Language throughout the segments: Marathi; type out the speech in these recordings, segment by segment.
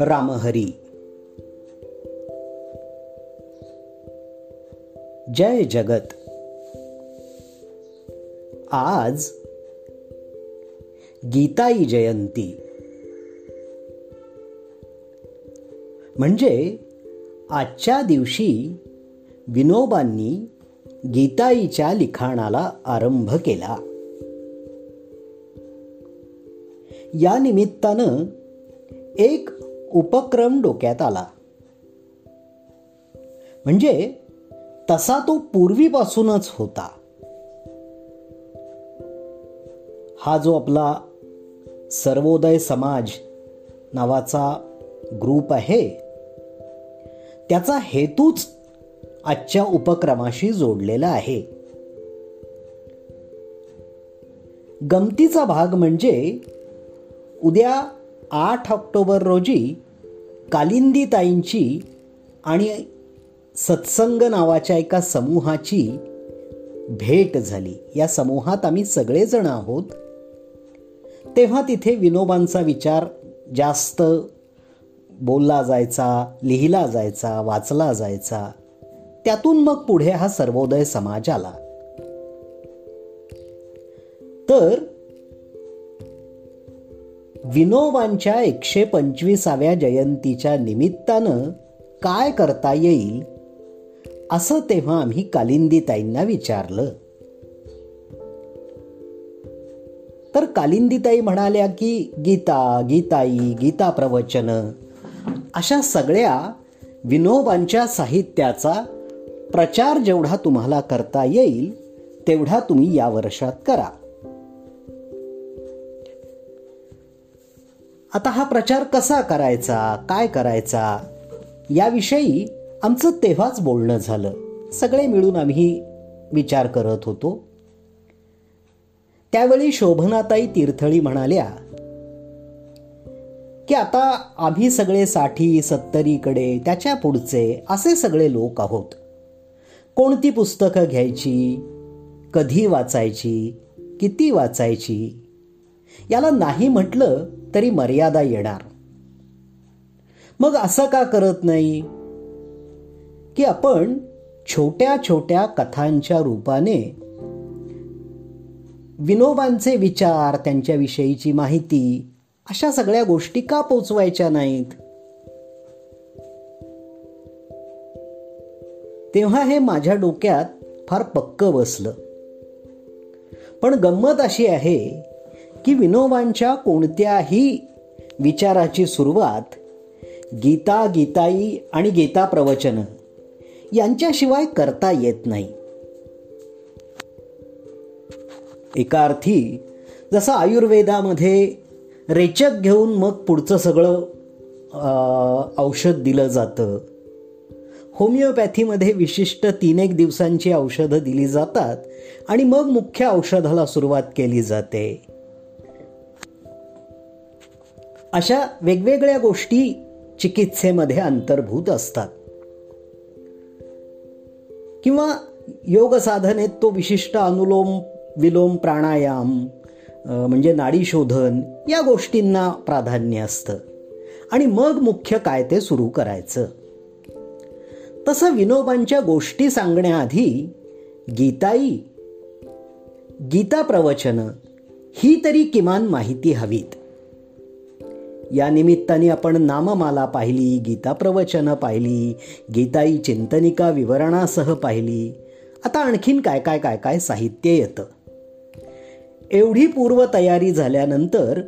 रामहरी। जय जगत। आज गीताई जयंती। म्हणजे आजच्या दिवशी विनोबांनी गीताईच्या लिखाणाला आरंभ केला. या निमित्तानं एक उपक्रम डोक्यात आला. म्हणजे तसा तो पूर्वीपासूनच होता. हा जो आपला सर्वोदय समाज नावाचा ग्रुप आहे त्याचा हेतूच आजच्या उपक्रमाशी जोडलेला आहे. गमतीचा भाग म्हणजे उद्या आठ ऑक्टोबर रोजी कालिंदी ताईंची आणि सत्संग नावाच्या एका समूहाची भेट झाली. या समूहात आम्ही सगळेजण आहोत. तेव्हा तिथे विनोबांचा विचार जास्त बोलला जायचा लिहिला जायचा वाचला जायचा. त्यातून मग पुढे हा सर्वोदय समाज आला. तर विनोबांच्या एकशे पंचवीसाव्या जयंतीच्या निमित्तानं काय करता येईल असं तेव्हा आम्ही कालिंदीताईंना विचारलं. तर कालिंदीताई म्हणाल्या की गीता गीताई गीता प्रवचन अशा सगळ्या विनोबांच्या साहित्याचा प्रचार जेवढा तुम्हाला करता येईल तेवढा तुम्ही या वर्षात करा. आता हा प्रचार कसा करायचा काय करायचा याविषयी आमचं तेव्हाच बोलणं झालं. सगळे मिळून आम्ही विचार करत होतो. त्यावेळी शोभनाताई तीर्थळी म्हणाल्या की आता आम्ही सगळे साठी सत्तरीकडे त्याच्या पुढचे असे सगळे लोक आहोत. कोणती पुस्तकं घ्यायची? कधी वाचायची? किती वाचायची? याला नाही म्हटलं तरी मर्यादा येणार. मग असं का करत नाही? की आपण छोट्या छोट्या कथांच्या रूपाने विनोबांचे विचार त्यांच्याविषयीची माहिती अशा सगळ्या गोष्टी का पोचवायच्या नाहीत? तेव्हा हे माझ्या डोक्यात फार पक्क बसलं. पण गंमत अशी आहे की विनोबांच्या कोणत्याही विचाराची सुरुवात गीता गीताई आणि गीता प्रवचन यांच्याशिवाय करता येत नाही. एका अर्थी जसं आयुर्वेदामध्ये रेचक घेऊन मग पुढचं सगळं औषध दिलं जातं होमिओपॅथीमध्ये विशिष्ट तीन एक दिवसांची औषधं दिली जातात आणि मग मुख्य औषधाला सुरुवात केली जाते. अशा वेगवेगळ्या गोष्टी चिकित्सेमध्ये अंतर्भूत असतात. किंवा योग साधनेत तो विशिष्ट अनुलोम विलोम प्राणायाम म्हणजे नाडी शोधन या गोष्टींना प्राधान्य असतं. आणि मग मुख्य काय ते सुरू करायचं. तसं विनोबांच्या गोष्टी सांगण्याआधी गीताई गीता प्रवचन ही तरी किमान माहिती हवीत. या निमित्ताने आपण नाममाला पाहिली गीता प्रवचन पाहिली गीताई चिंतनिका विवरणासह पाहिली. आता आणखीन काय काय काय काय साहित्य येतं? एवढी पूर्वतयारी झाल्यानंतर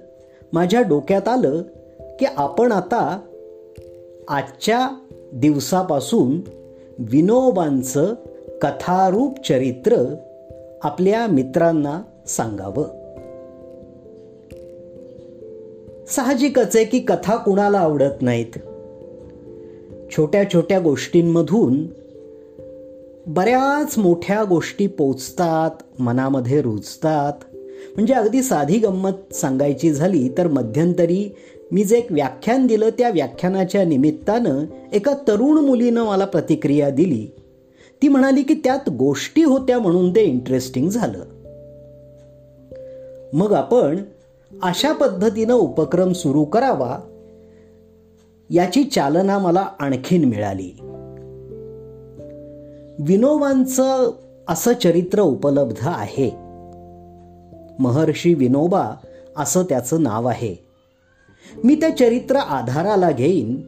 माझ्या डोक्यात आलं की आपण आता आजच्या दिवसापासून विनोबांचं कथारूप चरित्र आपल्या मित्रांना सांगावं. साहजिकच आहे की कथा कुणाला आवडत नाहीत. छोट्या छोट्या गोष्टींमधून बऱ्याच मोठ्या गोष्टी पोचतात मनामध्ये रुजतात. म्हणजे अगदी साधी गंमत सांगायची झाली तर मध्यंतरी मी जे एक व्याख्यान दिलं त्या व्याख्यानाच्या निमित्तानं एका तरुण मुलीनं मला प्रतिक्रिया दिली. ती म्हणाली की त्यात गोष्टी होत्या म्हणून ते इंटरेस्टिंग झालं. मग आपण अशा पद्धतीनं उपक्रम सुरू करावा याची चालना मला आणखीन मिळाली. विनोबांचं असं चरित्र उपलब्ध आहे. महर्षी विनोबा असं त्याचं नाव आहे. मी त्या चरित्र आधाराला घेईन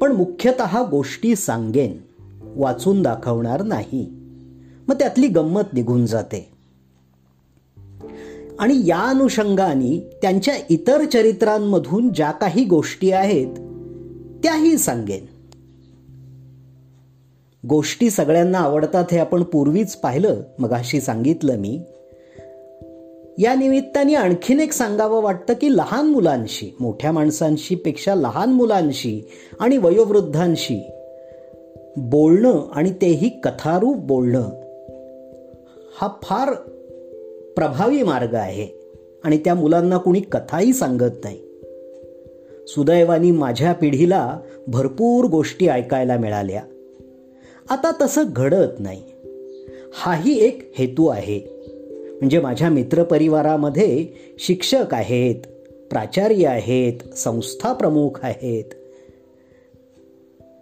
पण मुख्यतः गोष्टी सांगेन वाचून दाखवणार नाही. मग त्यातली गंमत निघून जाते. आणि या अनुषंगाने त्यांच्या इतर चरित्रांमधून ज्या काही गोष्टी आहेत त्याही सांगेन. गोष्टी सगळ्यांना आवडतात हे आपण पूर्वीच पाहिलं मगाशी सांगितलं मी. या निमित्ताने आणखीन एक सांगावं वाटतं की लहान मुलांशी मोठ्या माणसांशी पेक्षा लहान मुलांशी आणि वयोवृद्धांशी बोलणं आणि तेही कथारूप बोलणं हा फार प्रभावी मार्ग आहे आणि त्या मुलांना कुणी कथाही सांगत नाही. सुदैवानी माझ्या पिढीला भरपूर गोष्टी ऐकायला मिळाल्या. आता तसं घडत नाही. हाही एक हेतू आहे. म्हणजे माझ्या मित्रपरिवारामध्ये शिक्षक आहेत प्राचार्य आहेत संस्था प्रमुख आहेत.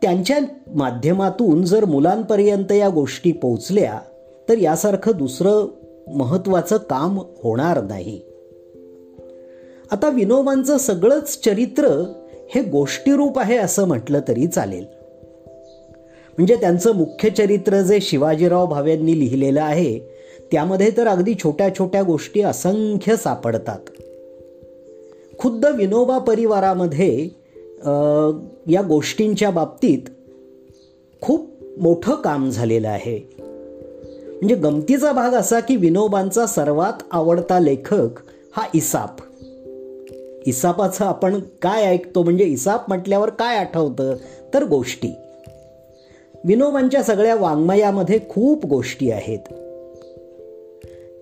त्यांच्या माध्यमातून जर मुलांपर्यंत या गोष्टी पोचल्या तर यासारखं दुसरं महत्वाचं काम होणार नाही. आता विनोबांचं सगळंच चरित्र हे गोष्टीरूप आहे असं म्हटलं तरी चालेल. म्हणजे त्यांचं मुख्य चरित्र जे शिवाजीराव भावेंनी लिहिलेलं आहे त्यामध्ये तर अगदी छोट्या छोट्या गोष्टी असंख्य सापडतात. खुद्द विनोबा परिवारामध्ये या गोष्टींच्या बाबतीत खूप मोठं काम झालेलं आहे. म्हणजे गमतीचा भाग असा की विनोबांचा सर्वात आवडता लेखक हा इसाप. इसापाचं आपण काय ऐकतो? म्हणजे इसाप म्हटल्यावर काय आठवतं? तर गोष्टी. विनोबांच्या सगळ्या वाङ्मयामध्ये खूप गोष्टी आहेत.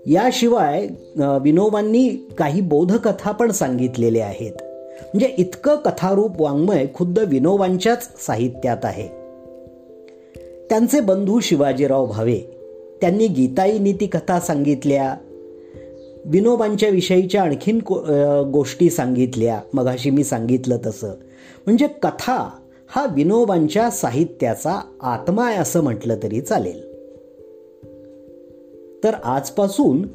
याशिवाय विनोबांनी काही बोधकथा पण सांगितलेल्या आहेत. म्हणजे इतकं कथारूप वाङ्मय खुद्द विनोबांच्याच साहित्यात आहे. त्यांचे बंधू शिवाजीराव भावे त्यांनी गीताई नीतिकथा सांगितल्या विनोबांच्या विषयीच्या आणखीन गोष्टी सांगितल्या मगाशी मी सांगितलं तसं. म्हणजे कथा हा विनोबांच्या साहित्याचा आत्मा आहे असं म्हटलं तरी चालेल. तर आजपासून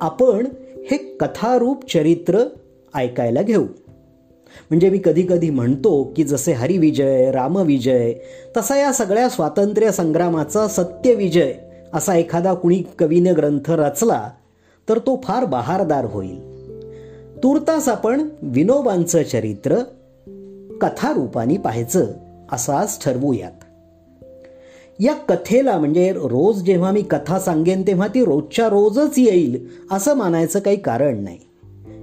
आपण हे कथारूप चरित्र ऐकायला घेऊ. म्हणजे मी कधी कधी म्हणतो की जसे हरिविजय रामविजय तसा या सगळ्या स्वातंत्र्य संग्रामाचा सत्यविजय असा एखादा कुणी कवीने ग्रंथ रचला तर तो फार बहारदार होईल. तुर्तास आपण विनोबांचं चरित्र कथारूपाने पाहायचं असं आज ठरवूयात. या कथेला म्हणजे रोज जेव्हा मी कथा सांगेन तेव्हा ती रोजच्या रोजच येईल असं मानायचं काही कारण नाही.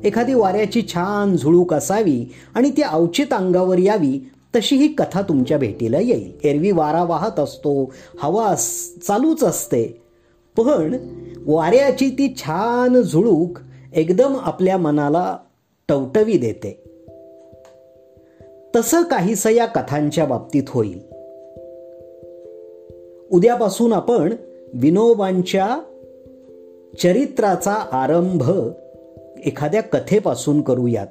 एखादी वाऱ्याची छान झुळूक असावी आणि ती अवचित अंगावर यावी तशी ही कथा तुमच्या भेटीला येईल. एरवी वारा वाहत असतो हवा चालूच असते. पण वाऱ्याची ती छान झुळूक एकदम आपल्या मनाला टवटवी देते. तसं काहीसं या कथांच्या बाबतीत होईल. उद्यापासून आपण विनोबांच्या चरित्राचा आरंभ एखाद्या कथेपासून करूयात.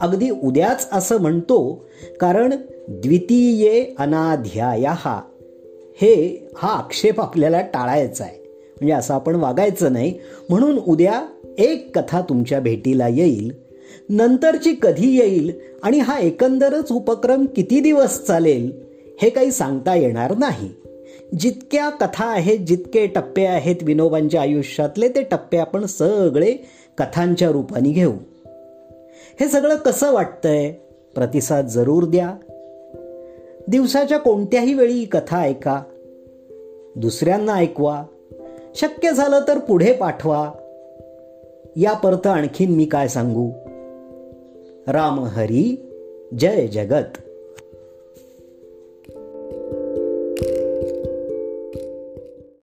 अगदी उद्याच असं म्हणतो कारण द्वितीये अनाध्याया. हा हे हा आक्षेप आपल्याला टाळायचा आहे. म्हणजे असं आपण वागायचं नाही. म्हणून उद्या एक कथा तुमच्या भेटीला येईल. नंतरची कधी येईल आणि हा एकंदरच उपक्रम किती दिवस चालेल हे काही सांगता येणार नाही. जितक्या कथा आहेत जितके टप्पे आहेत विनोबांच्या आयुष्यातले ते टप्पे आपण सगळे कथांच्या रूपाने घेऊ. हे सगळं कसं वाटतंय? प्रतिसाद जरूर द्या. दिवसाच्या कोणत्याही वेळी कथा ऐका. दुसऱ्यांना ऐकवा. शक्य झालं तर पुढे पाठवा. या परत आणखीन मी काय सांगू? राम हरी जय जगत.